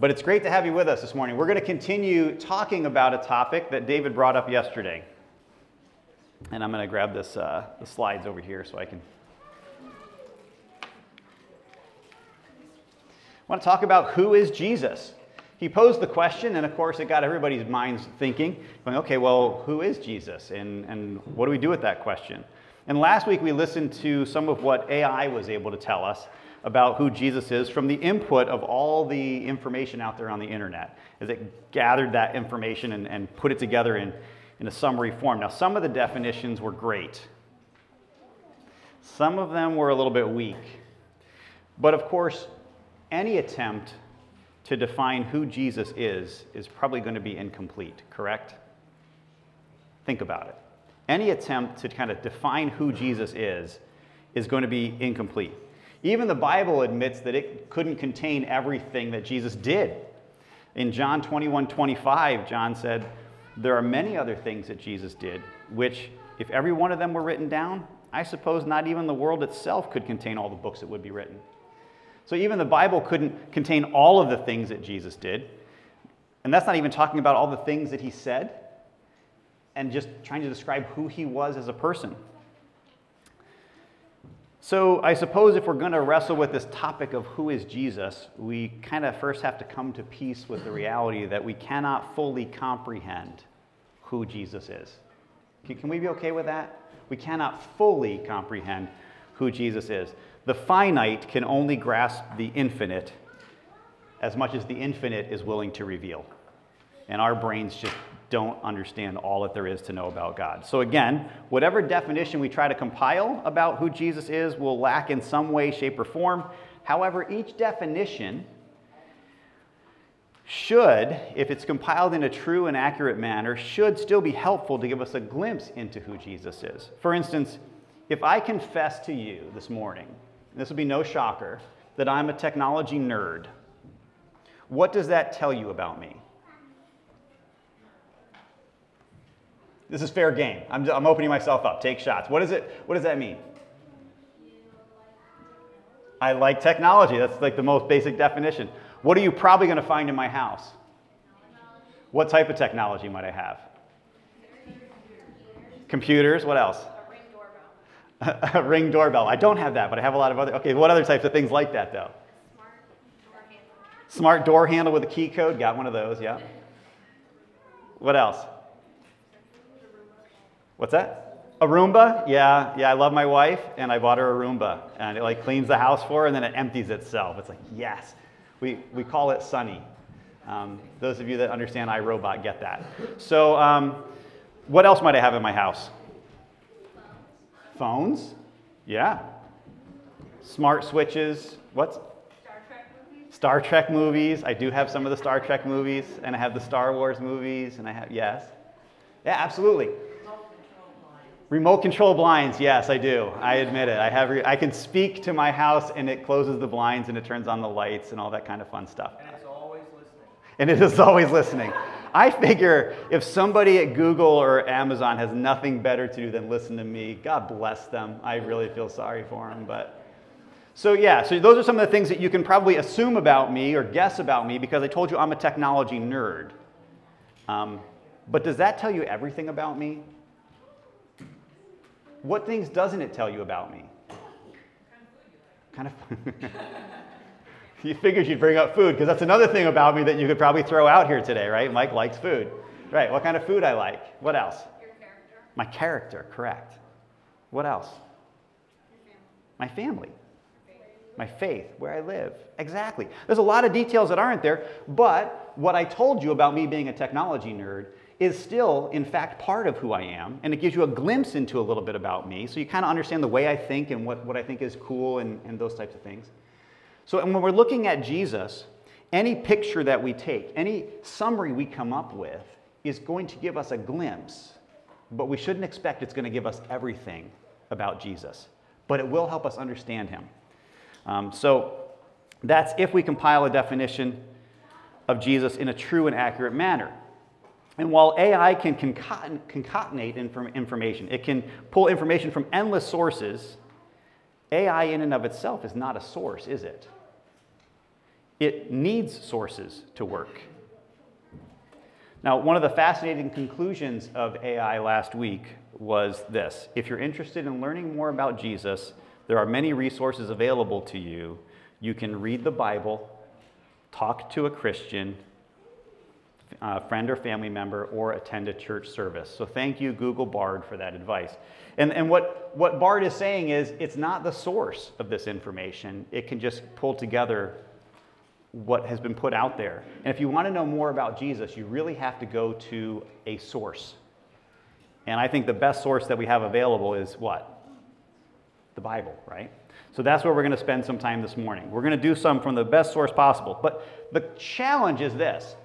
but it's great to have you with us this morning. We're going to continue talking about a topic that David brought up yesterday. And I'm going to grab this, uh, the slides over here so I can. I want to talk about who is Jesus. He posed the question, and of course, it got everybody's minds thinking, going, okay, well, who is Jesus? And, and what do we do with that question? And last week, we listened to some of what AI was able to tell us about who Jesus is from the input of all the information out there on the internet as it gathered that information and, and put it together in, in a summary form. Now, some of the definitions were great, some of them were a little bit weak. But of course, any attempt to define who Jesus is is probably going to be incomplete, correct? Think about it. Any attempt to kind of define who Jesus is is going to be incomplete. Even the Bible admits that it couldn't contain everything that Jesus did. In John 21 25, John said, There are many other things that Jesus did, which, if every one of them were written down, I suppose not even the world itself could contain all the books that would be written. So even the Bible couldn't contain all of the things that Jesus did. And that's not even talking about all the things that he said and just trying to describe who he was as a person. So I suppose if we're going to wrestle with this topic of who is Jesus, we kind of first have to come to peace with the reality that we cannot fully comprehend who Jesus is. Can, we be okay with that? We cannot fully comprehend who Jesus is. The finite can only grasp the infinite as much as the infinite is willing to reveal. And our brains just don't understand all that there is to know about God. So, again, whatever definition we try to compile about who Jesus is will lack in some way, shape, or form. However, each definition should, if it's compiled in a true and accurate manner, should still be helpful to give us a glimpse into who Jesus is. For instance, if I confess to you this morning this will be no shocker, that I'm a technology nerd. What does that tell you about me? This is fair game. I'm, I'm opening myself up. Take shots. What, is it, what does that mean? I like technology. That's like the most basic definition. What are you probably going to find in my house? What type of technology might I have? Computers. What else? a ring doorbell. I don't have that, but I have a lot of other. Okay, what other types of things like that though? Smart door handle. Smart door handle with a key code. Got one of those. Yeah. What else? What's that? A Roomba? Yeah, yeah. I love my wife, and I bought her a Roomba, and it like cleans the house for her, and then it empties itself. It's like yes. We we call it Sunny. Um, those of you that understand iRobot get that. So, um, what else might I have in my house? Phones? Yeah. Smart switches. What's? Star Trek movies. Star Trek movies. I do have some of the Star Trek movies, and I have the Star Wars movies, and I have, yes. Yeah, absolutely. Remote control blinds, yes, I do. I admit it. I have. Re- I can speak to my house, and it closes the blinds, and it turns on the lights, and all that kind of fun stuff. And it's always listening. And it is always listening. I figure if somebody at Google or Amazon has nothing better to do than listen to me, God bless them. I really feel sorry for them. But so, yeah, so those are some of the things that you can probably assume about me or guess about me because I told you I'm a technology nerd. Um, but does that tell you everything about me? What things doesn't it tell you about me? Kind of. you figured you'd bring up food because that's another thing about me that you could probably throw out here today, right? Mike likes food. Right, what kind of food I like. What else? Your character. My character, correct. What else? Your family. My family. My faith, where I live. Exactly. There's a lot of details that aren't there, but what I told you about me being a technology nerd is still, in fact, part of who I am, and it gives you a glimpse into a little bit about me, so you kind of understand the way I think and what, what I think is cool and, and those types of things. So, and when we're looking at Jesus, any picture that we take, any summary we come up with, is going to give us a glimpse, but we shouldn't expect it's going to give us everything about Jesus. But it will help us understand him. Um, so, that's if we compile a definition of Jesus in a true and accurate manner. And while AI can concatenate information, it can pull information from endless sources, AI in and of itself is not a source, is it? it needs sources to work. Now, one of the fascinating conclusions of AI last week was this if you're interested in learning more about Jesus, there are many resources available to you. You can read the Bible, talk to a Christian, uh, friend or family member, or attend a church service. So, thank you, Google Bard, for that advice. And, and what, what Bard is saying is it's not the source of this information, it can just pull together what has been put out there. And if you want to know more about Jesus, you really have to go to a source. And I think the best source that we have available is what? The Bible, right? So that's where we're going to spend some time this morning. We're going to do some from the best source possible. But the challenge is this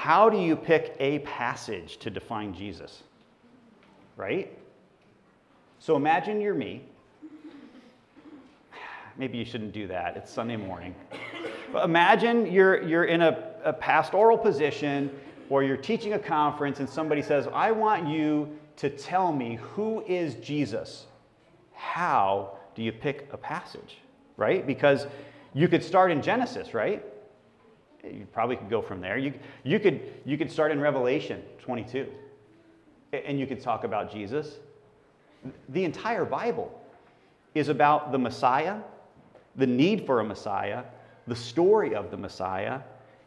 how do you pick a passage to define Jesus? Right? So imagine you're me. Maybe you shouldn't do that. It's Sunday morning. But imagine you're, you're in a, a pastoral position or you're teaching a conference and somebody says, I want you to tell me who is Jesus. How do you pick a passage? Right? Because you could start in Genesis, right? You probably could go from there. You, you, could, you could start in Revelation 22 and you could talk about Jesus. The entire Bible is about the Messiah, the need for a Messiah, the story of the Messiah,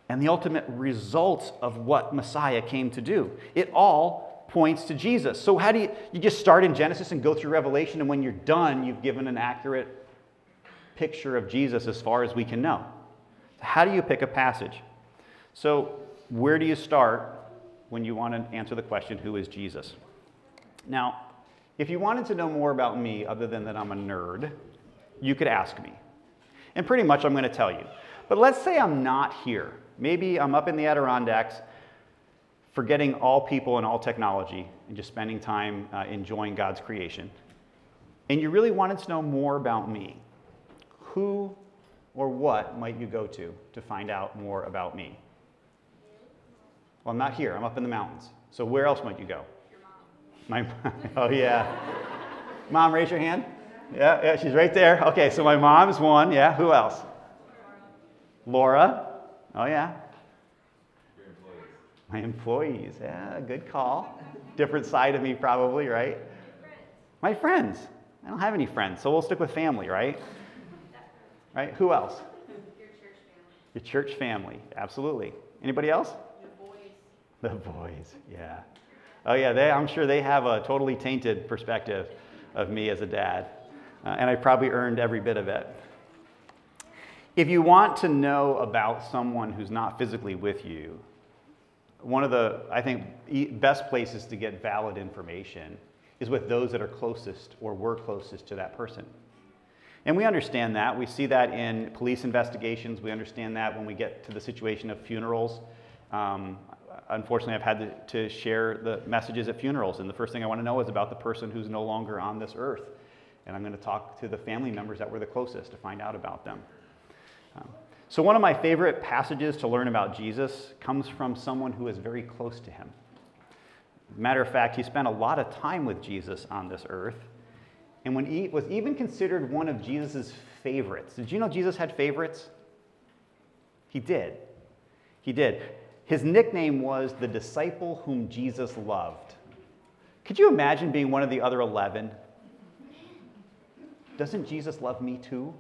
and the ultimate results of what Messiah came to do. It all points to Jesus. So, how do you, you just start in Genesis and go through Revelation, and when you're done, you've given an accurate picture of Jesus as far as we can know. How do you pick a passage? So, where do you start when you want to answer the question, Who is Jesus? Now, if you wanted to know more about me other than that I'm a nerd, you could ask me. And pretty much I'm going to tell you. But let's say I'm not here. Maybe I'm up in the Adirondacks, forgetting all people and all technology, and just spending time uh, enjoying God's creation. And you really wanted to know more about me. Who or what might you go to to find out more about me? Well, I'm not here. I'm up in the mountains. So where else might you go? Your mom. My, oh yeah. Mom, raise your hand. Yeah, yeah, she's right there. Okay, so my mom's one. Yeah, who else? Laura. Oh yeah. Employees. My employees. Yeah, good call. Different side of me, probably, right? My friends. I don't have any friends, so we'll stick with family, right? Right? Who else? Your church family. Your church family. Absolutely. Anybody else? Your boys. The boys, yeah. Oh, yeah, they, I'm sure they have a totally tainted perspective of me as a dad. Uh, and I probably earned every bit of it. If you want to know about someone who's not physically with you, one of the, I think, best places to get valid information is with those that are closest or were closest to that person. And we understand that. We see that in police investigations. We understand that when we get to the situation of funerals. Um, unfortunately, I've had to, to share the messages at funerals, and the first thing I want to know is about the person who's no longer on this earth. And I'm going to talk to the family members that were the closest to find out about them. Um, so, one of my favorite passages to learn about Jesus comes from someone who is very close to him. Matter of fact, he spent a lot of time with Jesus on this earth, and when he was even considered one of Jesus' favorites. Did you know Jesus had favorites? He did. He did. His nickname was the disciple whom Jesus loved. Could you imagine being one of the other 11? Doesn't Jesus love me too?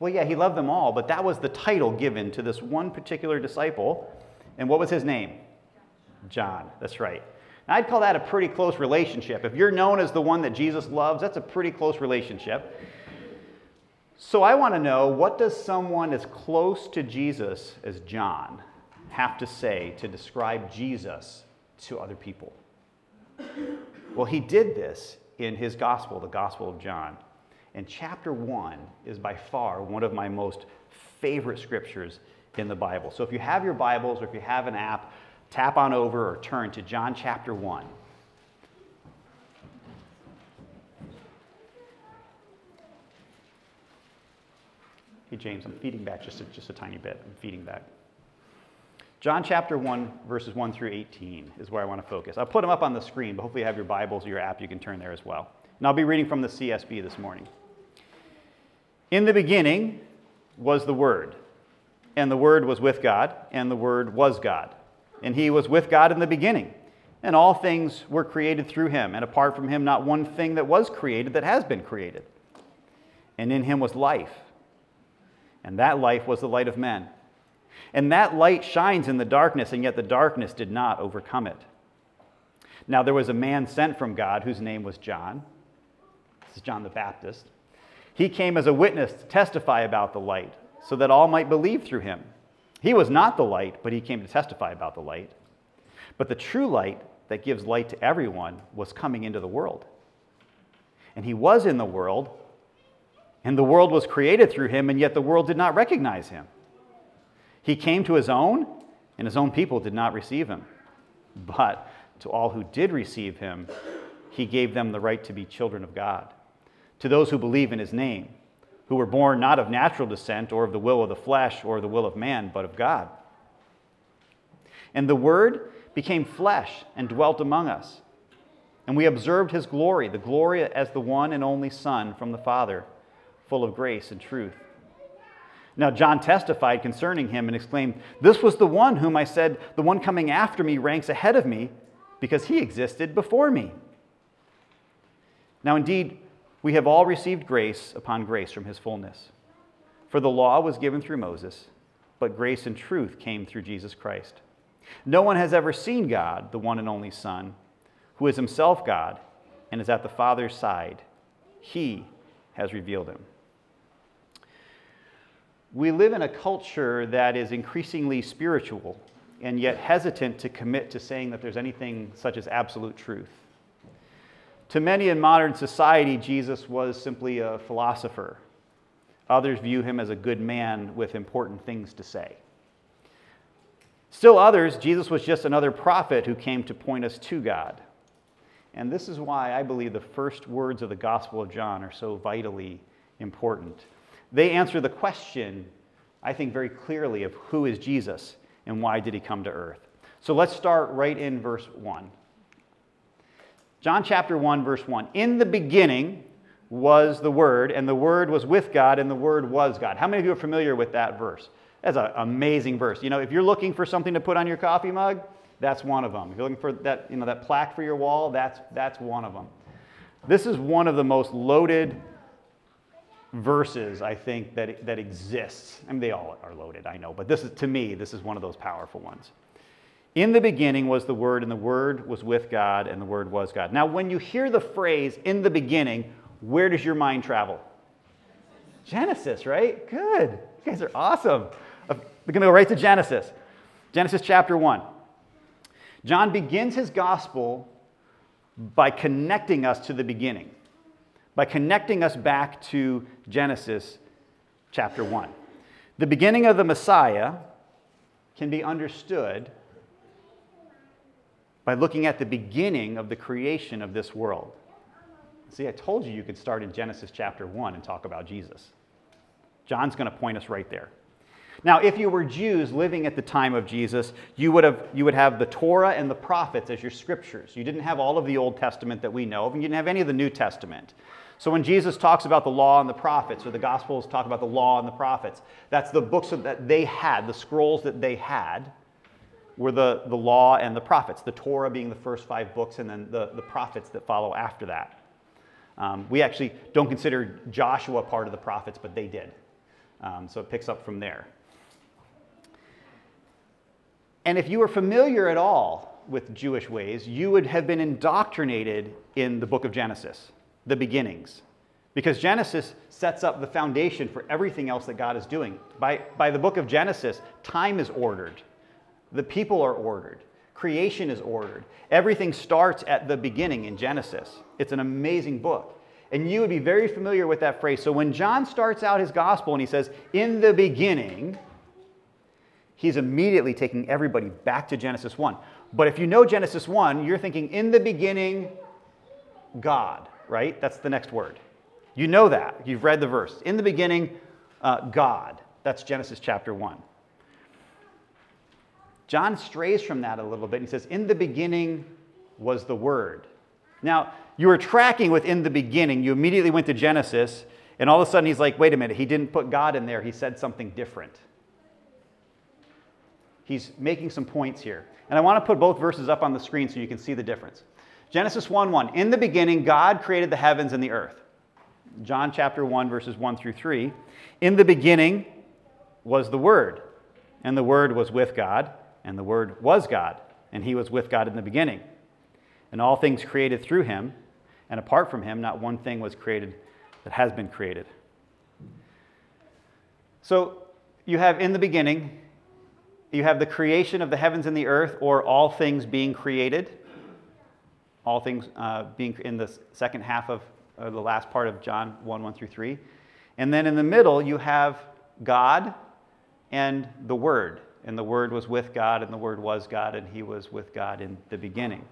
Well, yeah, he loved them all, but that was the title given to this one particular disciple. And what was his name? John. That's right. Now, I'd call that a pretty close relationship. If you're known as the one that Jesus loves, that's a pretty close relationship. So I want to know what does someone as close to Jesus as John have to say to describe Jesus to other people? Well, he did this in his gospel, the Gospel of John. And chapter 1 is by far one of my most favorite scriptures in the Bible. So if you have your Bibles or if you have an app, tap on over or turn to John chapter 1. Hey, James, I'm feeding back just a, just a tiny bit. I'm feeding back. John chapter 1, verses 1 through 18 is where I want to focus. I'll put them up on the screen, but hopefully you have your Bibles or your app, you can turn there as well. And I'll be reading from the CSB this morning. In the beginning was the Word, and the Word was with God, and the Word was God. And he was with God in the beginning. And all things were created through him, and apart from him, not one thing that was created that has been created. And in him was life, and that life was the light of men. And that light shines in the darkness, and yet the darkness did not overcome it. Now there was a man sent from God whose name was John. This is John the Baptist. He came as a witness to testify about the light, so that all might believe through him. He was not the light, but he came to testify about the light. But the true light that gives light to everyone was coming into the world. And he was in the world, and the world was created through him, and yet the world did not recognize him. He came to his own, and his own people did not receive him. But to all who did receive him, he gave them the right to be children of God. To those who believe in his name, who were born not of natural descent or of the will of the flesh or the will of man, but of God. And the Word became flesh and dwelt among us. And we observed his glory, the glory as the one and only Son from the Father, full of grace and truth. Now, John testified concerning him and exclaimed, This was the one whom I said, The one coming after me ranks ahead of me, because he existed before me. Now, indeed, we have all received grace upon grace from his fullness. For the law was given through Moses, but grace and truth came through Jesus Christ. No one has ever seen God, the one and only Son, who is himself God and is at the Father's side. He has revealed him. We live in a culture that is increasingly spiritual and yet hesitant to commit to saying that there's anything such as absolute truth. To many in modern society, Jesus was simply a philosopher. Others view him as a good man with important things to say. Still others, Jesus was just another prophet who came to point us to God. And this is why I believe the first words of the Gospel of John are so vitally important. They answer the question, I think, very clearly of who is Jesus and why did he come to earth. So let's start right in verse 1. John chapter 1, verse 1. In the beginning was the Word, and the Word was with God, and the Word was God. How many of you are familiar with that verse? That's an amazing verse. You know, if you're looking for something to put on your coffee mug, that's one of them. If you're looking for that, you know, that plaque for your wall, that's, that's one of them. This is one of the most loaded verses, I think, that, that exists. I mean, they all are loaded, I know, but this is, to me, this is one of those powerful ones. In the beginning was the Word, and the Word was with God, and the Word was God. Now, when you hear the phrase in the beginning, where does your mind travel? Genesis, right? Good. You guys are awesome. Uh, we're going to go right to Genesis. Genesis chapter 1. John begins his gospel by connecting us to the beginning, by connecting us back to Genesis chapter 1. The beginning of the Messiah can be understood by looking at the beginning of the creation of this world. See, I told you you could start in Genesis chapter 1 and talk about Jesus. John's going to point us right there. Now, if you were Jews living at the time of Jesus, you would, have, you would have the Torah and the prophets as your scriptures. You didn't have all of the Old Testament that we know of, and you didn't have any of the New Testament. So when Jesus talks about the law and the prophets, or the Gospels talk about the law and the prophets, that's the books that they had, the scrolls that they had were the, the law and the prophets, the Torah being the first five books, and then the, the prophets that follow after that. Um, we actually don't consider Joshua part of the prophets, but they did. Um, so it picks up from there. And if you were familiar at all with Jewish ways, you would have been indoctrinated in the book of Genesis, the beginnings. Because Genesis sets up the foundation for everything else that God is doing. By, by the book of Genesis, time is ordered, the people are ordered, creation is ordered. Everything starts at the beginning in Genesis. It's an amazing book. And you would be very familiar with that phrase. So when John starts out his gospel and he says, in the beginning, he's immediately taking everybody back to Genesis 1. But if you know Genesis 1, you're thinking, in the beginning, God, right? That's the next word. You know that. You've read the verse. In the beginning, uh, God. That's Genesis chapter 1. John strays from that a little bit he says, In the beginning was the Word. Now, you were tracking with in the beginning. You immediately went to Genesis, And all of a sudden, he's like, wait a minute, he didn't put God in there, he said something different. He's making some points here. And I want to put both verses up on the screen so you can see the difference. Genesis 1 1. In the beginning, God created the heavens and the earth. John chapter 1, verses 1 through 3. In the beginning was the Word, and the Word was with God, and the Word was God, and He was with God in the beginning. And all things created through Him, and apart from Him, not one thing was created that has been created. So you have in the beginning, you have the creation of the heavens and the earth, or all things being created. All things uh, being in the second half of the last part of John 1 1 through 3. And then in the middle, you have God and the Word. And the Word was with God, and the Word was God, and He was with God in the beginning.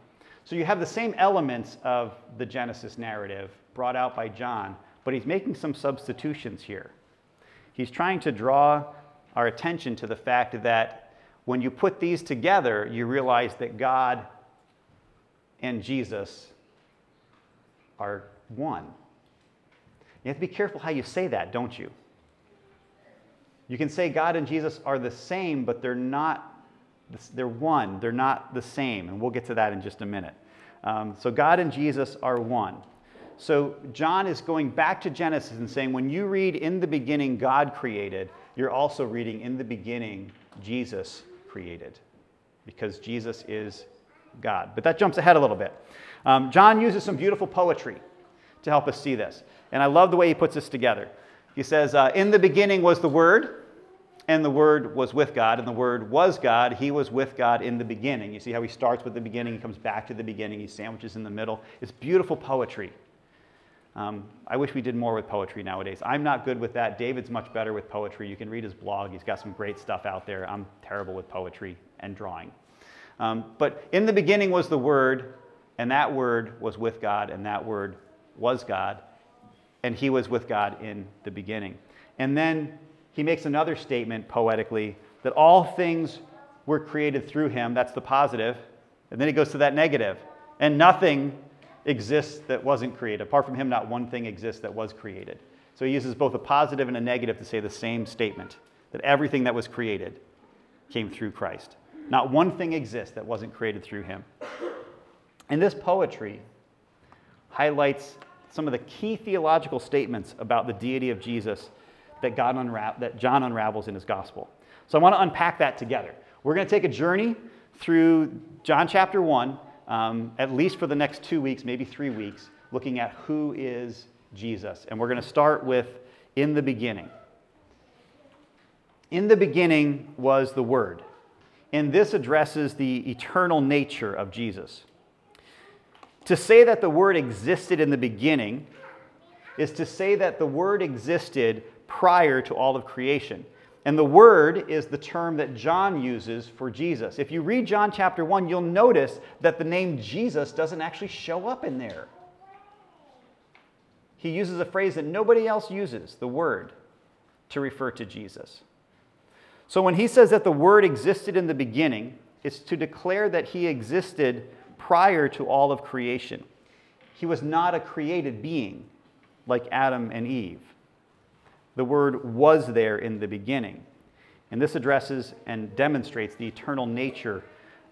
So you have the same elements of the Genesis narrative brought out by John, but he's making some substitutions here. He's trying to draw our attention to the fact that when you put these together, you realize that God and Jesus are one. You have to be careful how you say that, don't you? You can say God and Jesus are the same, but they're not, they're one. They're not the same. And we'll get to that in just a minute. Um, so God and Jesus are one. So John is going back to Genesis and saying, when you read in the beginning God created, you're also reading in the beginning Jesus created, because Jesus is God. But that jumps ahead a little bit. Um, John uses some beautiful poetry to help us see this. And I love the way he puts this together. He says, uh, In the beginning was the Word, and the Word was with God, and the Word was God. He was with God in the beginning. You see how he starts with the beginning, he comes back to the beginning, he sandwiches in the middle. It's beautiful poetry. Um, I wish we did more with poetry nowadays. I'm not good with that. David's much better with poetry. You can read his blog, he's got some great stuff out there. I'm terrible with poetry and drawing. Um, but in the beginning was the Word, and that Word was with God, and that Word was God, and He was with God in the beginning. And then he makes another statement poetically that all things were created through Him. That's the positive. And then he goes to that negative. And nothing exists that wasn't created. Apart from Him, not one thing exists that was created. So he uses both a positive and a negative to say the same statement that everything that was created came through Christ. Not one thing exists that wasn't created through him. And this poetry highlights some of the key theological statements about the deity of Jesus that, God unra- that John unravels in his gospel. So I want to unpack that together. We're going to take a journey through John chapter 1, um, at least for the next two weeks, maybe three weeks, looking at who is Jesus. And we're going to start with in the beginning. In the beginning was the Word. And this addresses the eternal nature of Jesus. To say that the Word existed in the beginning is to say that the Word existed prior to all of creation. And the Word is the term that John uses for Jesus. If you read John chapter 1, you'll notice that the name Jesus doesn't actually show up in there. He uses a phrase that nobody else uses, the Word, to refer to Jesus. So when he says that the Word existed in the beginning, it's to declare that he existed prior to all of creation. He was not a created being like Adam and Eve. The Word was there in the beginning. And this addresses and demonstrates the eternal nature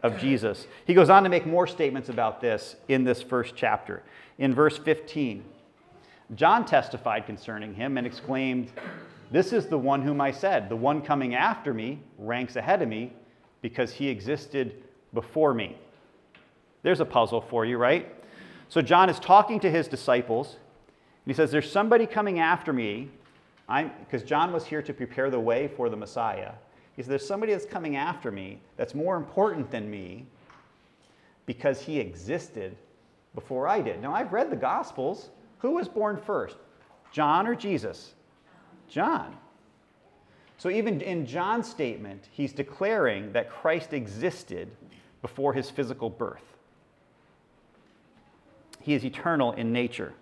of Jesus. He goes on to make more statements about this in this first chapter. In verse 15, John testified concerning him and exclaimed, This is the one whom I said, the one coming after me ranks ahead of me because he existed before me. There's a puzzle for you, right? So John is talking to his disciples, and he says, There's somebody coming after me, because John was here to prepare the way for the Messiah. He says, There's somebody that's coming after me that's more important than me because he existed before I did. Now, I've read the Gospels. Who was born first, John or Jesus? John. So, even in John's statement, he's declaring that Christ existed before his physical birth. He is eternal in nature.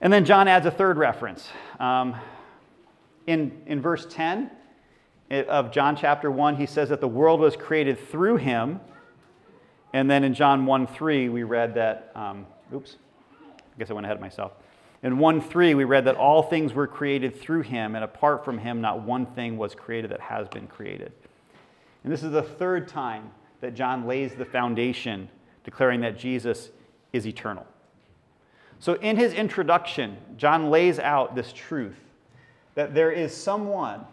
And then John adds a third reference. Um, in, in verse 10 of John chapter 1, he says that the world was created through him. And then in John 1 3, we read that, um, oops, I guess I went ahead of myself. In 1 3, we read that all things were created through him, and apart from him, not one thing was created that has been created. And this is the third time that John lays the foundation, declaring that Jesus is eternal. So, in his introduction, John lays out this truth that there is someone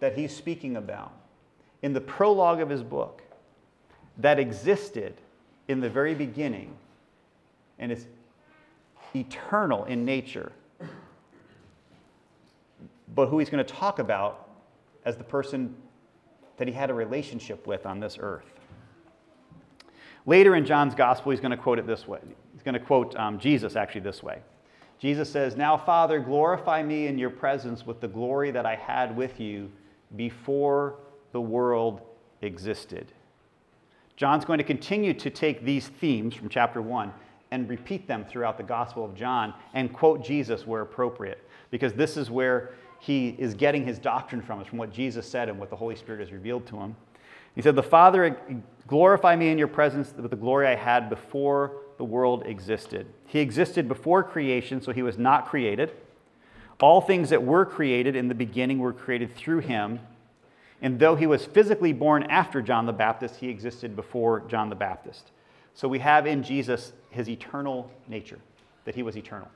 that he's speaking about in the prologue of his book that existed in the very beginning and is eternal in nature, but who he's going to talk about as the person that he had a relationship with on this earth. Later in John's gospel, he's going to quote it this way. Going to quote um, Jesus actually this way. Jesus says, Now, Father, glorify me in your presence with the glory that I had with you before the world existed. John's going to continue to take these themes from chapter 1 and repeat them throughout the Gospel of John and quote Jesus where appropriate, because this is where he is getting his doctrine from, is from what Jesus said and what the Holy Spirit has revealed to him. He said, The Father, glorify me in your presence with the glory I had before the world existed. He existed before creation, so he was not created. All things that were created in the beginning were created through him. And though he was physically born after John the Baptist, he existed before John the Baptist. So we have in Jesus his eternal nature, that he was eternal.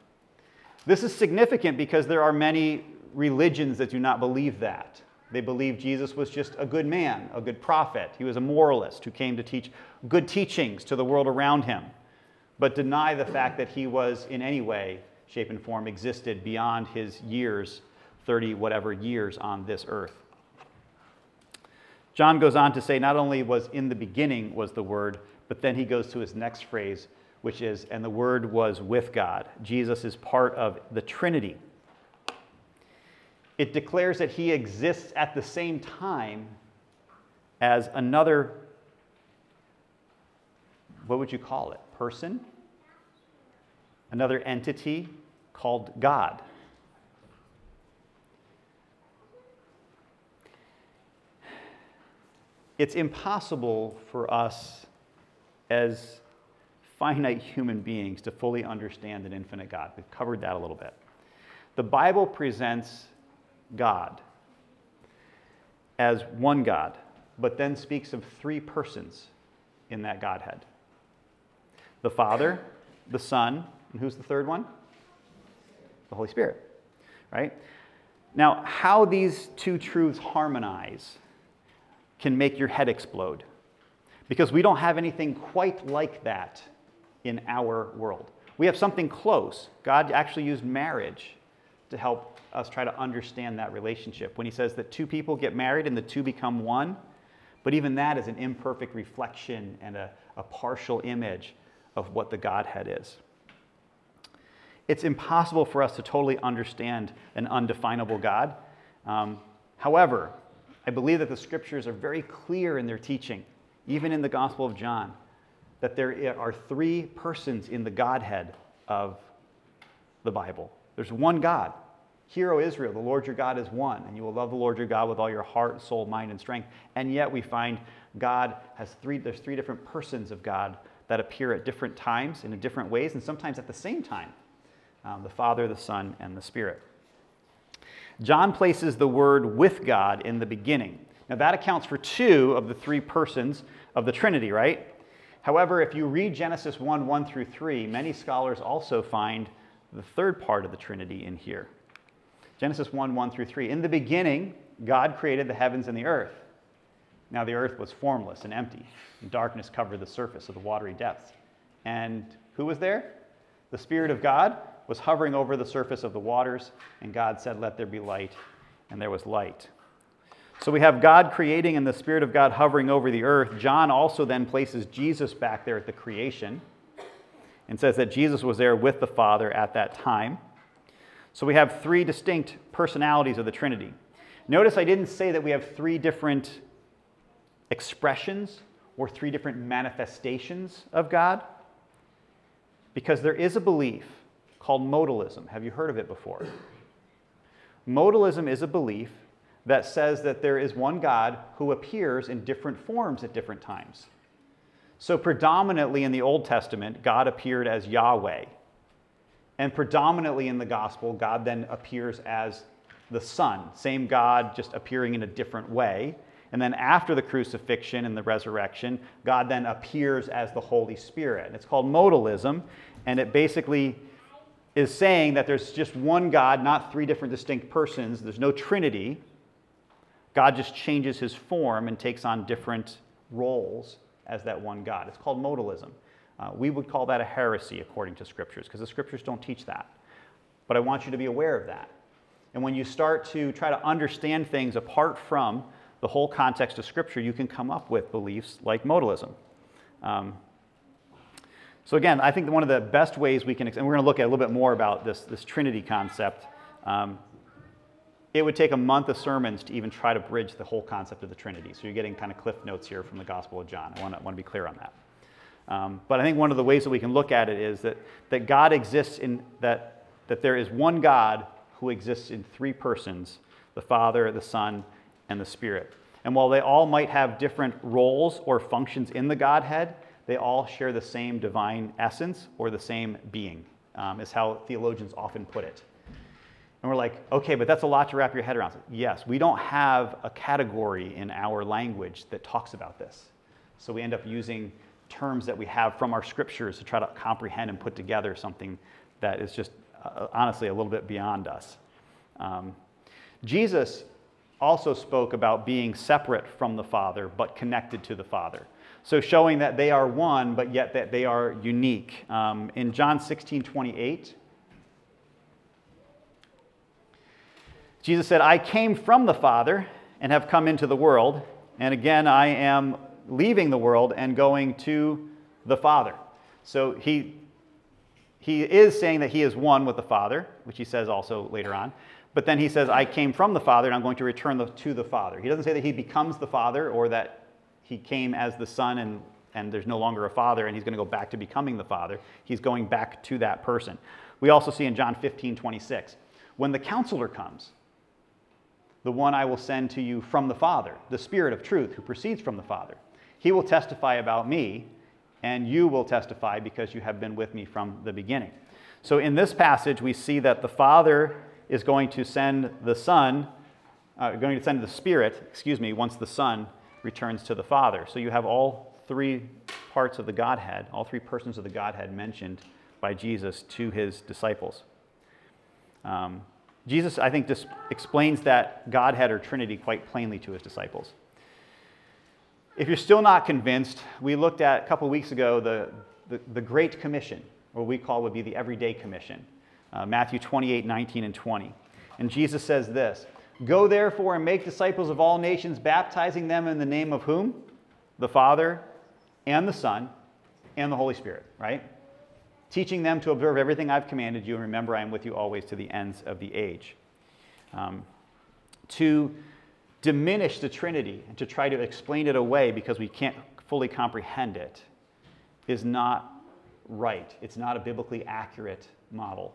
This is significant because there are many religions that do not believe that. They believe Jesus was just a good man, a good prophet. He was a moralist who came to teach good teachings to the world around him, but deny the fact that he was in any way, shape, and form existed beyond his years, 30 whatever years on this earth. John goes on to say not only was in the beginning was the word, but then he goes to his next phrase, which is, and the word was with God. Jesus is part of the Trinity. It declares that he exists at the same time as another, what would you call it? Person? Another entity called God. It's impossible for us as finite human beings to fully understand an infinite God. We've covered that a little bit. The Bible presents God as one God, but then speaks of three persons in that Godhead the Father, the Son, and who's the third one? The Holy Spirit, right? Now, how these two truths harmonize can make your head explode because we don't have anything quite like that in our world. We have something close. God actually used marriage to help us try to understand that relationship. When he says that two people get married and the two become one, but even that is an imperfect reflection and a, a partial image of what the Godhead is. It's impossible for us to totally understand an undefinable God. Um, however, I believe that the scriptures are very clear in their teaching, even in the Gospel of John, that there are three persons in the Godhead of the Bible. There's one God. Hear, O Israel, the Lord your God is one, and you will love the Lord your God with all your heart, soul, mind, and strength. And yet we find God has three, there's three different persons of God that appear at different times and in different ways, and sometimes at the same time um, the Father, the Son, and the Spirit. John places the word with God in the beginning. Now, that accounts for two of the three persons of the Trinity, right? However, if you read Genesis 1 1 through 3, many scholars also find the third part of the Trinity in here. Genesis 1 1 through 3. In the beginning, God created the heavens and the earth. Now the earth was formless and empty, and darkness covered the surface of the watery depths. And who was there? The Spirit of God was hovering over the surface of the waters, and God said, Let there be light, and there was light. So we have God creating and the Spirit of God hovering over the earth. John also then places Jesus back there at the creation and says that Jesus was there with the Father at that time. So we have three distinct personalities of the Trinity. Notice I didn't say that we have three different expressions or three different manifestations of God because there is a belief called modalism. Have you heard of it before? Modalism is a belief that says that there is one God who appears in different forms at different times. So, predominantly in the Old Testament, God appeared as Yahweh. And predominantly in the gospel, God then appears as the Son, same God, just appearing in a different way. And then after the crucifixion and the resurrection, God then appears as the Holy Spirit. And it's called modalism, and it basically is saying that there's just one God, not three different distinct persons. There's no Trinity. God just changes his form and takes on different roles as that one God. It's called modalism. Uh, we would call that a heresy according to scriptures because the scriptures don't teach that. But I want you to be aware of that. And when you start to try to understand things apart from the whole context of scripture, you can come up with beliefs like modalism. Um, so, again, I think one of the best ways we can, and we're going to look at a little bit more about this, this Trinity concept. Um, it would take a month of sermons to even try to bridge the whole concept of the Trinity. So, you're getting kind of cliff notes here from the Gospel of John. I want to, want to be clear on that. Um, but I think one of the ways that we can look at it is that, that God exists in that, that there is one God who exists in three persons the Father, the Son, and the Spirit. And while they all might have different roles or functions in the Godhead, they all share the same divine essence or the same being, um, is how theologians often put it. And we're like, okay, but that's a lot to wrap your head around. Yes, we don't have a category in our language that talks about this. So we end up using terms that we have from our scriptures to try to comprehend and put together something that is just uh, honestly a little bit beyond us. Um, Jesus also spoke about being separate from the Father but connected to the Father. So showing that they are one, but yet that they are unique. Um, in John 16 28, Jesus said, I came from the Father and have come into the world, and again I am leaving the world and going to the Father. So he, he is saying that he is one with the Father, which he says also later on. But then he says, I came from the Father and I'm going to return the, to the Father. He doesn't say that he becomes the Father or that he came as the Son and, and there's no longer a Father and he's going to go back to becoming the Father. He's going back to that person. We also see in John 15, 26, when the counselor comes, the one I will send to you from the Father, the Spirit of truth who proceeds from the Father. He will testify about me, and you will testify because you have been with me from the beginning. So in this passage, we see that the Father is going to send the Son, uh, going to send the Spirit, excuse me, once the Son returns to the Father. So you have all three parts of the Godhead, all three persons of the Godhead mentioned by Jesus to his disciples. Um, Jesus, I think, just explains that Godhead or Trinity quite plainly to his disciples. If you're still not convinced, we looked at a couple weeks ago the, the, the, Great Commission, or we call would be the Everyday Commission, uh, Matthew 28, 19, and 20. And Jesus says this Go therefore and make disciples of all nations, baptizing them in the name of whom? The Father and the Son and the Holy Spirit, right? teaching them to observe everything I've commanded you, and remember, I am with you always to the ends of the age. Um, to diminish the Trinity and to try to explain it away because we can't fully comprehend it is not right. It's not a biblically accurate model.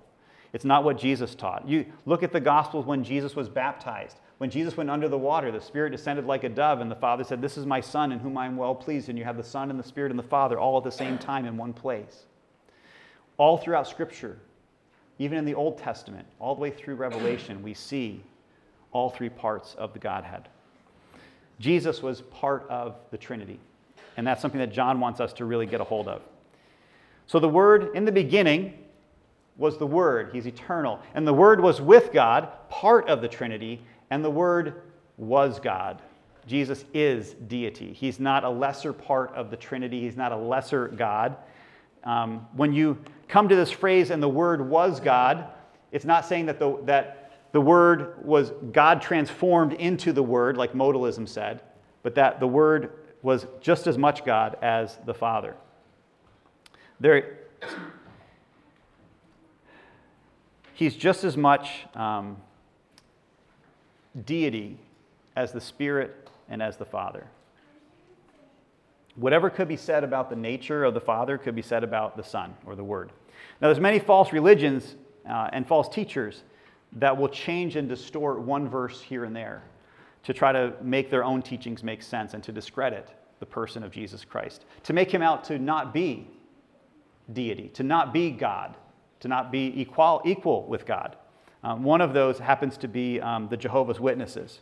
It's not what Jesus taught. You look at the Gospels when Jesus was baptized. When Jesus went under the water, the Spirit descended like a dove, and the Father said, This is my Son in whom I am well pleased. And you have the Son and the Spirit and the Father all at the same time in one place. All throughout Scripture, even in the Old Testament, all the way through Revelation, we see all three parts of the Godhead. Jesus was part of the Trinity, and that's something that John wants us to really get a hold of. So, the Word in the beginning was the Word, He's eternal. And the Word was with God, part of the Trinity, and the Word was God. Jesus is deity. He's not a lesser part of the Trinity, He's not a lesser God. Um, when you come to this phrase, and the Word was God, it's not saying that the, that the Word was God transformed into the Word, like modalism said, but that the Word was just as much God as the Father. There, he's just as much um, deity as the Spirit and as the Father. Whatever could be said about the nature of the Father could be said about the Son or the Word. Now, there's many false religions uh, and false teachers that will change and distort one verse here and there to try to make their own teachings make sense and to discredit the person of Jesus Christ, to make him out to not be deity, to not be God, to not be equal, equal with God. Um, one of those happens to be um, the Jehovah's Witnesses.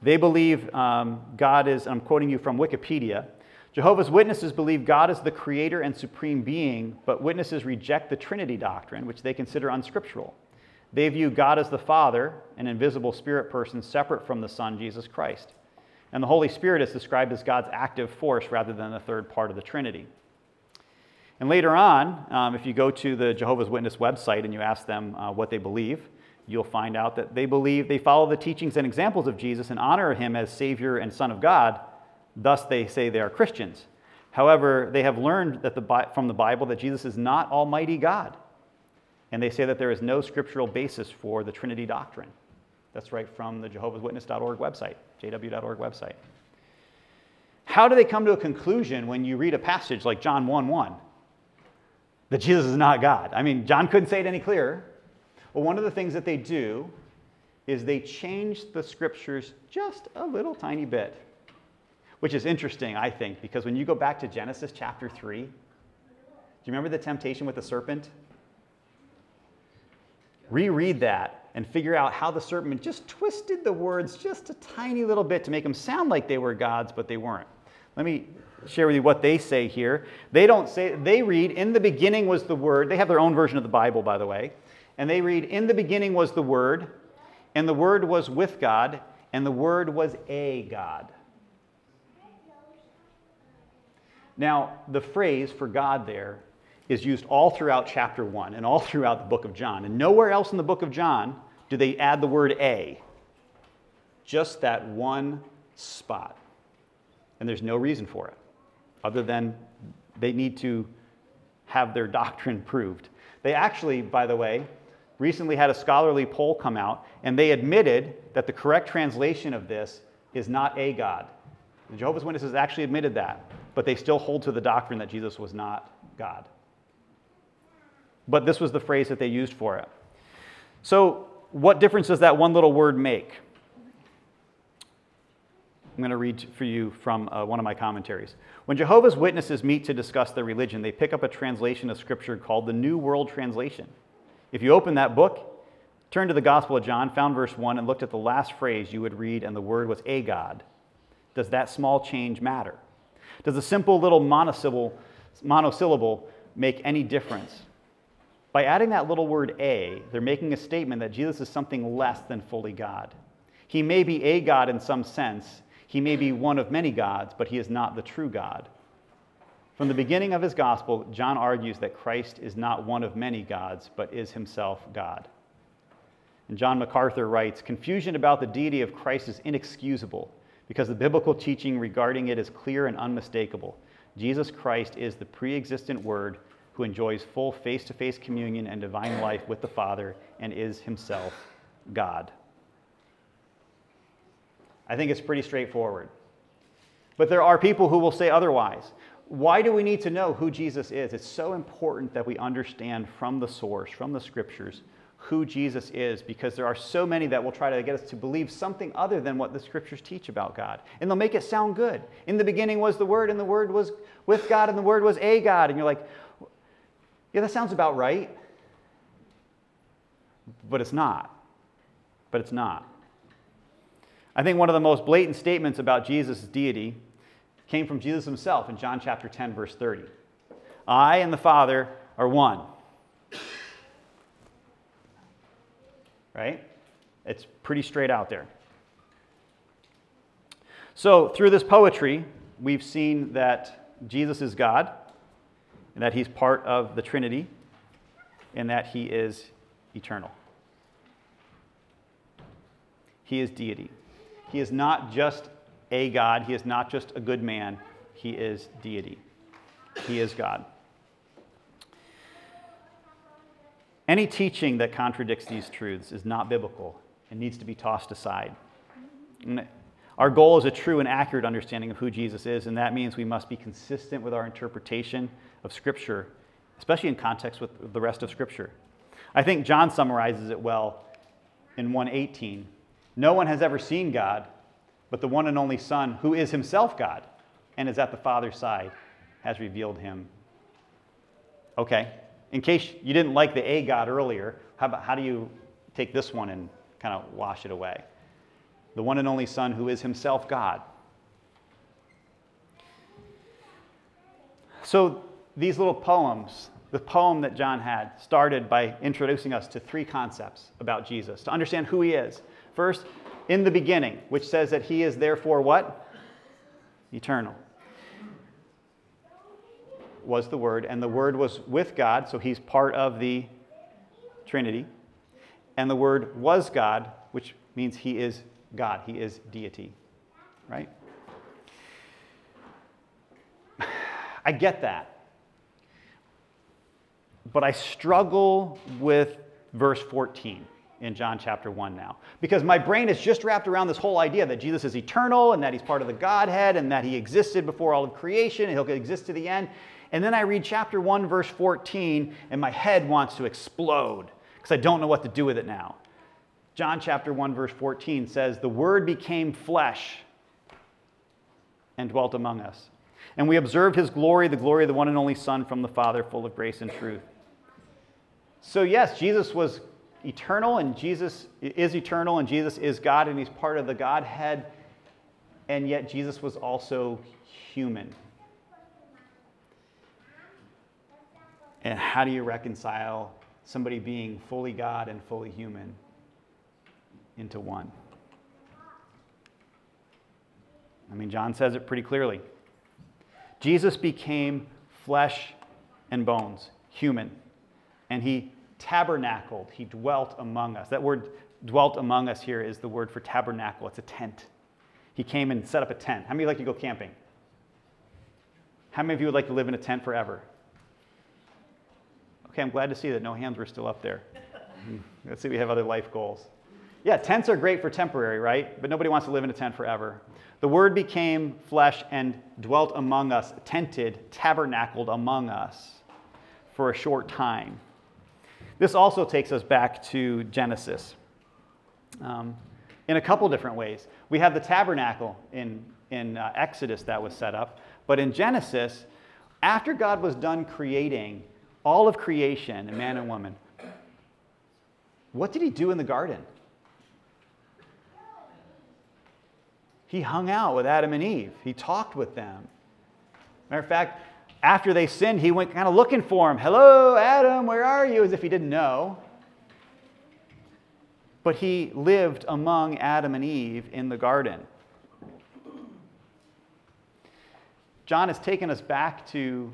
They believe um, God is, I'm quoting you from Wikipedia. Jehovah's Witnesses believe God is the creator and supreme being, but witnesses reject the Trinity doctrine, which they consider unscriptural. They view God as the Father, an invisible spirit person separate from the Son, Jesus Christ. And the Holy Spirit is described as God's active force rather than the third part of the Trinity. And later on, um, if you go to the Jehovah's Witness website and you ask them uh, what they believe, you'll find out that they believe they follow the teachings and examples of Jesus and honor him as Savior and Son of God. Thus, they say they are Christians. However, they have learned that the, from the Bible that Jesus is not Almighty God. And they say that there is no scriptural basis for the Trinity doctrine. That's right from the Jehovah's Witness.org website, jw.org website. How do they come to a conclusion when you read a passage like John 1 1 that Jesus is not God? I mean, John couldn't say it any clearer. Well, one of the things that they do is they change the scriptures just a little tiny bit, which is interesting, I think, because when you go back to Genesis chapter 3, do you remember the temptation with the serpent? Reread that and figure out how the serpent just twisted the words just a tiny little bit to make them sound like they were gods, but they weren't. Let me share with you what they say here. They don't say, they read, in the beginning was the word. They have their own version of the Bible, by the way. And they read, in the beginning was the word, and the word was with God, and the word was a God. Now, the phrase for God there is used all throughout chapter 1 and all throughout the book of John. And nowhere else in the book of John do they add the word a. Just that one spot. And there's no reason for it, other than they need to have their doctrine proved. They actually, by the way, recently had a scholarly poll come out, and they admitted that the correct translation of this is not a God. The Jehovah's Witnesses actually admitted that, but they still hold to the doctrine that Jesus was not God. But this was the phrase that they used for it. So, what difference does that one little word make? I'm going to read for you from uh, one of my commentaries. When Jehovah's Witnesses meet to discuss their religion, they pick up a translation of Scripture called the New World Translation. If you open that book, turn to the Gospel of John, found verse 1, and looked at the last phrase, you would read, and the word was a God. Does that small change matter? Does a simple little monosyllable, monosyllable make any difference? By adding that little word a, they're making a statement that Jesus is something less than fully God. He may be a God in some sense, he may be one of many gods, but he is not the true God. From the beginning of his gospel, John argues that Christ is not one of many gods, but is himself God. And John MacArthur writes Confusion about the deity of Christ is inexcusable because the biblical teaching regarding it is clear and unmistakable. Jesus Christ is the pre existent Word who enjoys full face to face communion and divine life with the Father and is himself God. I think it's pretty straightforward. But there are people who will say otherwise. Why do we need to know who Jesus is? It's so important that we understand from the source, from the scriptures, who Jesus is, because there are so many that will try to get us to believe something other than what the scriptures teach about God. And they'll make it sound good. In the beginning was the Word, and the Word was with God, and the Word was a God. And you're like, yeah, that sounds about right. But it's not. But it's not. I think one of the most blatant statements about Jesus' deity came from Jesus himself in John chapter 10, verse 30. I and the Father are one. Right? It's pretty straight out there. So, through this poetry, we've seen that Jesus is God, and that he's part of the Trinity, and that he is eternal. He is deity. He is not just a God, he is not just a good man, he is deity. He is God. Any teaching that contradicts these truths is not biblical and needs to be tossed aside. And our goal is a true and accurate understanding of who Jesus is, and that means we must be consistent with our interpretation of Scripture, especially in context with the rest of Scripture. I think John summarizes it well in 118 no one has ever seen God, but the one and only Son, who is himself God and is at the Father's side, has revealed him. Okay, In case you didn't like the A God earlier, how, about, how do you take this one and kind of wash it away? The one and only Son who is himself God. So these little poems, the poem that John had, started by introducing us to three concepts about Jesus to understand who he is. First, in the beginning, which says that he is therefore what? Eternal. Was the Word, and the Word was with God, so he's part of the Trinity. And the Word was God, which means he is God, he is deity, right? I get that. But I struggle with verse 14 in John chapter 1 now. Because my brain is just wrapped around this whole idea that Jesus is eternal and that he's part of the Godhead and that he existed before all of creation and he'll exist to the end. And then I read chapter 1, verse 14, and my head wants to explode because I don't know what to do with it now. John chapter 1, verse 14 says, The Word became flesh and dwelt among us. And we observed his glory, the glory of the one and only Son from the Father, full of grace and truth. So, yes, Jesus was eternal, and Jesus is eternal, and Jesus is God, and he's part of the Godhead, and yet Jesus was also human. And how do you reconcile somebody being fully God and fully human into one? I mean, John says it pretty clearly. Jesus became flesh and bones, human, and he tabernacled, he dwelt among us. That word dwelt among us here is the word for tabernacle, it's a tent. He came and set up a tent. How many of you like to go camping? How many of you would like to live in a tent forever? Okay, I'm glad to see that no hands were still up there. Let's see, we have other life goals. Yeah, tents are great for temporary, right? But nobody wants to live in a tent forever. The Word became flesh and dwelt among us, tented, tabernacled among us for a short time. This also takes us back to Genesis um, in a couple different ways. We have the tabernacle in, in uh, Exodus that was set up, but in Genesis, after God was done creating all of creation, man and woman, what did he do in the garden? He hung out with Adam and Eve. He talked with them. Matter of fact, after they sinned, he went kind of looking for him. Hello, Adam, where are you? As if he didn't know. But he lived among Adam and Eve in the garden. John has taken us back to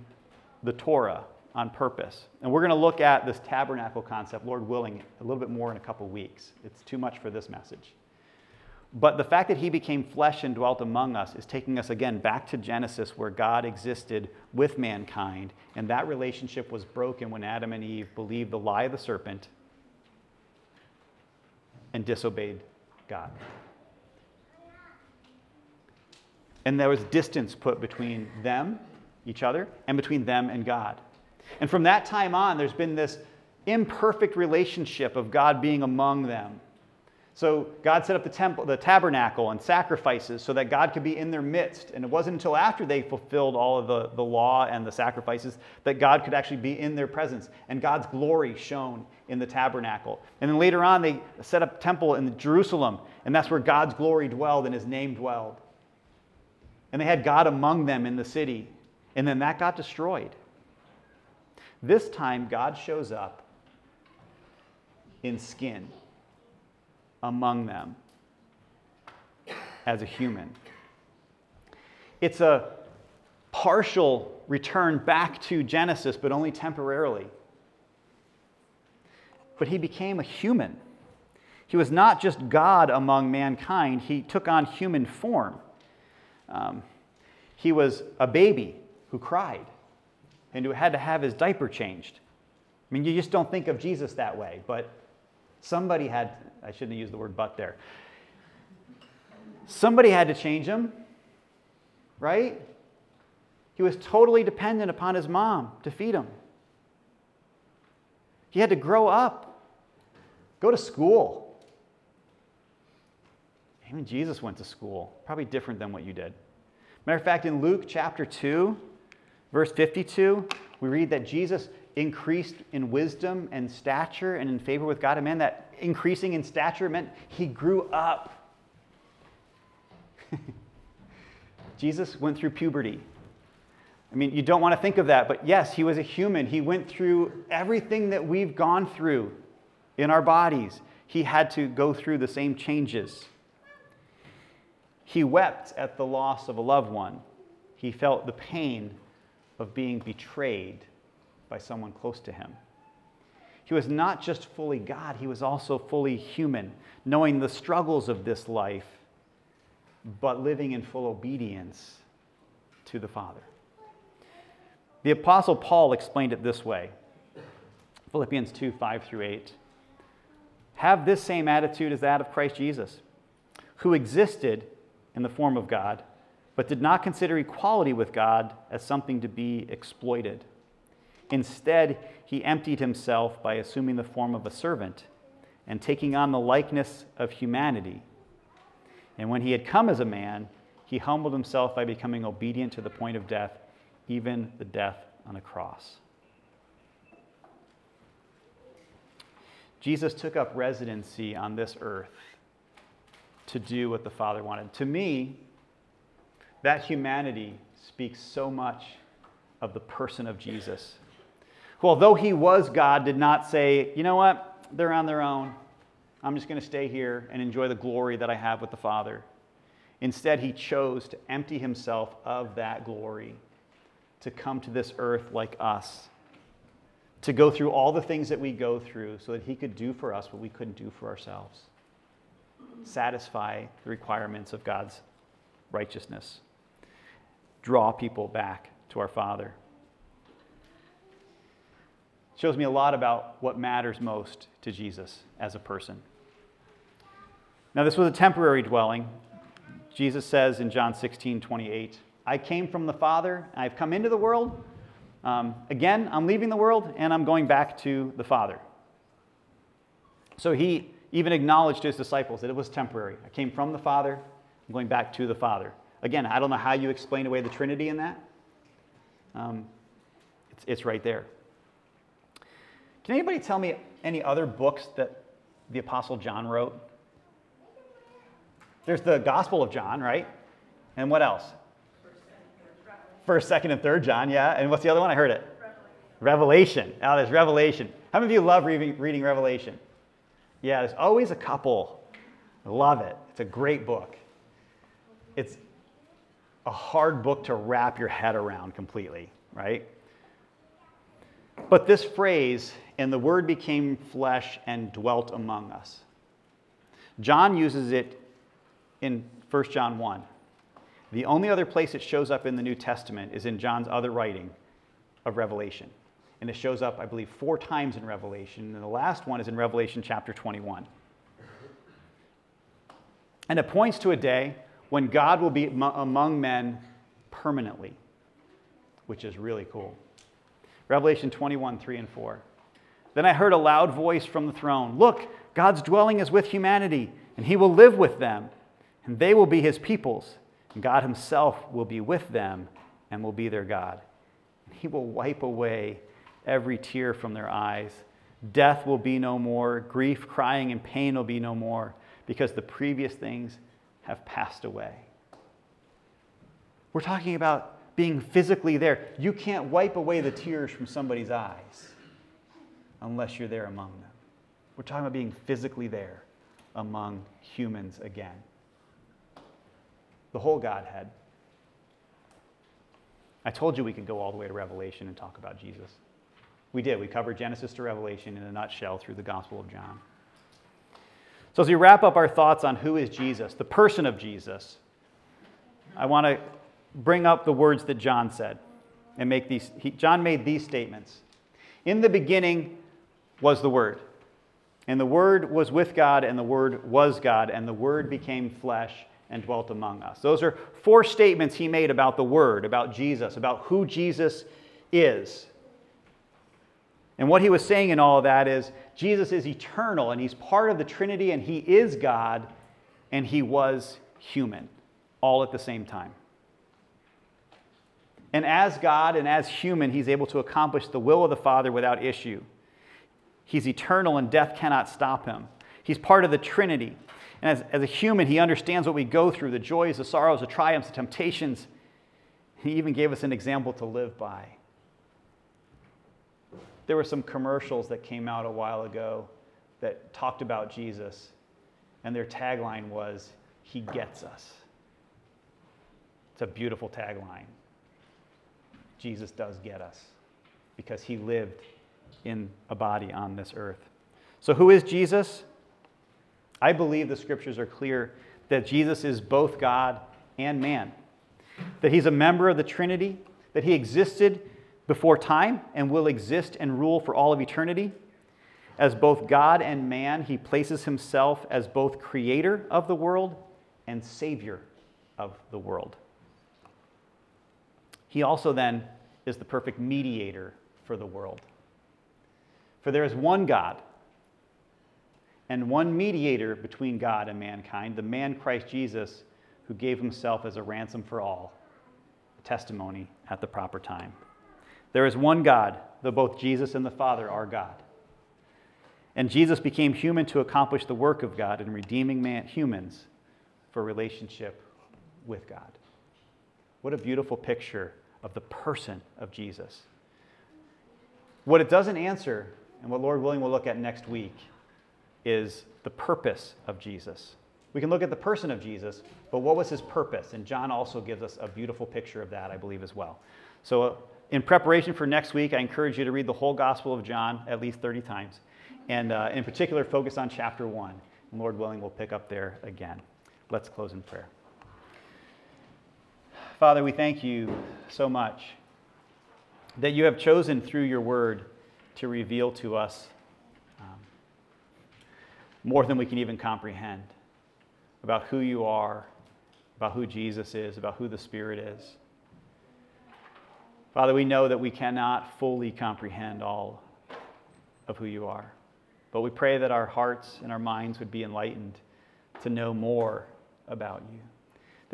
the Torah on purpose. And we're going to look at this tabernacle concept, Lord willing, a little bit more in a couple weeks. It's too much for this message. But the fact that he became flesh and dwelt among us is taking us again back to Genesis, where God existed with mankind, and that relationship was broken when Adam and Eve believed the lie of the serpent and disobeyed God. And there was distance put between them, each other, and between them and God. And from that time on, there's been this imperfect relationship of God being among them so God set up the temple, the tabernacle and sacrifices so that God could be in their midst. And it wasn't until after they fulfilled all of the, the law and the sacrifices that God could actually be in their presence. And God's glory shone in the tabernacle. And then later on, they set up temple in Jerusalem, and that's where God's glory dwelled and his name dwelled. And they had God among them in the city. And then that got destroyed. This time, God shows up in skin among them as a human. It's a partial return back to Genesis, but only temporarily. But he became a human. He was not just God among mankind, he took on human form. Um, he was a baby who cried and who had to have his diaper changed. I mean, you just don't think of Jesus that way, but somebody had I shouldn't have used the word but there. Somebody had to change him, right? He was totally dependent upon his mom to feed him. He had to grow up, go to school. Even Jesus went to school, probably different than what you did. Matter of fact, in Luke chapter 2, verse 52, we read that Jesus increased in wisdom and stature and in favor with God. And man, that increasing in stature meant he grew up. Jesus went through puberty. I mean, you don't want to think of that, but yes, he was a human. He went through everything that we've gone through in our bodies. He had to go through the same changes. He wept at the loss of a loved one. He felt the pain of being betrayed by someone close to him. He was not just fully God, he was also fully human, knowing the struggles of this life, but living in full obedience to the Father. The Apostle Paul explained it this way Philippians 2 5 through 8. Have this same attitude as that of Christ Jesus, who existed in the form of God, but did not consider equality with God as something to be exploited. Instead, he emptied himself by assuming the form of a servant and taking on the likeness of humanity. And when he had come as a man, he humbled himself by becoming obedient to the point of death, even the death on a cross. Jesus took up residency on this earth to do what the Father wanted. To me, that humanity speaks so much of the person of Jesus, who, although he was God, did not say, you know what, they're on their own. I'm just going to stay here and enjoy the glory that I have with the Father. Instead, he chose to empty himself of that glory, to come to this earth like us, to go through all the things that we go through so that he could do for us what we couldn't do for ourselves satisfy the requirements of God's righteousness, draw people back to our Father. Shows me a lot about what matters most to Jesus as a person. Now, this was a temporary dwelling. Jesus says in John 16, 28, I came from the Father, I've come into the world. Um, again, I'm leaving the world and I'm going back to the Father. So he even acknowledged to his disciples that it was temporary. I came from the Father, I'm going back to the Father. Again, I don't know how you explain away the Trinity in that. Um, it's, it's right there. Can anybody tell me any other books that the Apostle John wrote? There's the Gospel of John, right? And what else? First, second, and third John, yeah. And what's the other one? I heard it. Revelation. Revelation. Oh, there's Revelation. How many of you love reading, Revelation? Yeah, there's always a couple. I love it. It's a great book. It's a hard book to wrap your head around completely, right? But this phrase, and the word became flesh and dwelt among us. John uses it in 1 John 1. The only other place it shows up in the New Testament is in John's other writing of Revelation. And it shows up, I believe, four times in Revelation. And the last one is in Revelation chapter 21. And it points to a day when God will be among men permanently, which is really cool. Revelation 21, 3 and 4. Then I heard a loud voice from the throne Look, God's dwelling is with humanity, and he will live with them, and they will be his peoples, and God himself will be with them and will be their God. And He will wipe away every tear from their eyes. Death will be no more, grief, crying, and pain will be no more, because the previous things have passed away. We're talking about being physically there. You can't wipe away the tears from somebody's eyes unless you're there among them. We're talking about being physically there among humans again. The whole Godhead. I told you we could go all the way to Revelation and talk about Jesus. We did. We covered Genesis to Revelation in a nutshell through the Gospel of John. So, as we wrap up our thoughts on who is Jesus, the person of Jesus, I want to bring up the words that John said and make these. He, John made these statements. In the beginning was the Word, and the Word was with God, and the Word was God, and the Word became flesh and dwelt among us. Those are four statements he made about the Word, about Jesus, about who Jesus is. And what he was saying in all of that is Jesus is eternal and he's part of the Trinity and he is God and he was human all at the same time. And as God and as human, he's able to accomplish the will of the Father without issue. He's eternal and death cannot stop him. He's part of the Trinity. And as, as a human, he understands what we go through the joys, the sorrows, the triumphs, the temptations. He even gave us an example to live by. There were some commercials that came out a while ago that talked about Jesus, and their tagline was, He gets us. It's a beautiful tagline. Jesus does get us because he lived in a body on this earth. So, who is Jesus? I believe the scriptures are clear that Jesus is both God and man, that he's a member of the Trinity, that he existed before time and will exist and rule for all of eternity. As both God and man, he places himself as both creator of the world and savior of the world. He also then is the perfect mediator for the world. For there is one God and one mediator between God and mankind, the man Christ Jesus, who gave himself as a ransom for all, a testimony at the proper time. There is one God, though both Jesus and the Father are God. And Jesus became human to accomplish the work of God in redeeming man, humans for relationship with God. What a beautiful picture of the person of Jesus. What it doesn't answer, and what Lord willing we'll look at next week, is the purpose of Jesus. We can look at the person of Jesus, but what was his purpose? And John also gives us a beautiful picture of that, I believe, as well. So, in preparation for next week, I encourage you to read the whole Gospel of John at least 30 times, and uh, in particular, focus on chapter 1. And Lord willing, we'll pick up there again. Let's close in prayer. Father, we thank you so much that you have chosen through your word to reveal to us um, more than we can even comprehend about who you are, about who Jesus is, about who the Spirit is. Father, we know that we cannot fully comprehend all of who you are, but we pray that our hearts and our minds would be enlightened to know more about you.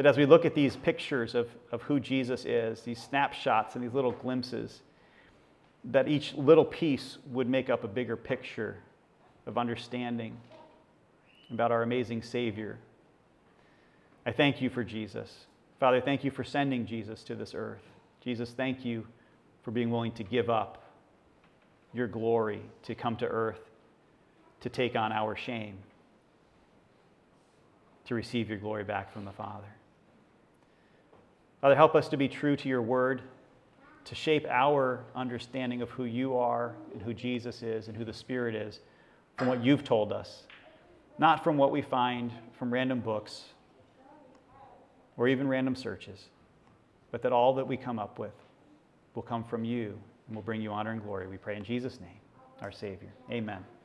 That as we look at these pictures of, of who Jesus is, these snapshots and these little glimpses, that each little piece would make up a bigger picture of understanding about our amazing Savior. I thank you for Jesus. Father, thank you for sending Jesus to this earth. Jesus, thank you for being willing to give up your glory to come to earth to take on our shame, to receive your glory back from the Father. Father, help us to be true to your word, to shape our understanding of who you are and who Jesus is and who the Spirit is from what you've told us, not from what we find from random books or even random searches, but that all that we come up with will come from you and will bring you honor and glory. We pray in Jesus' name, our Savior. Amen.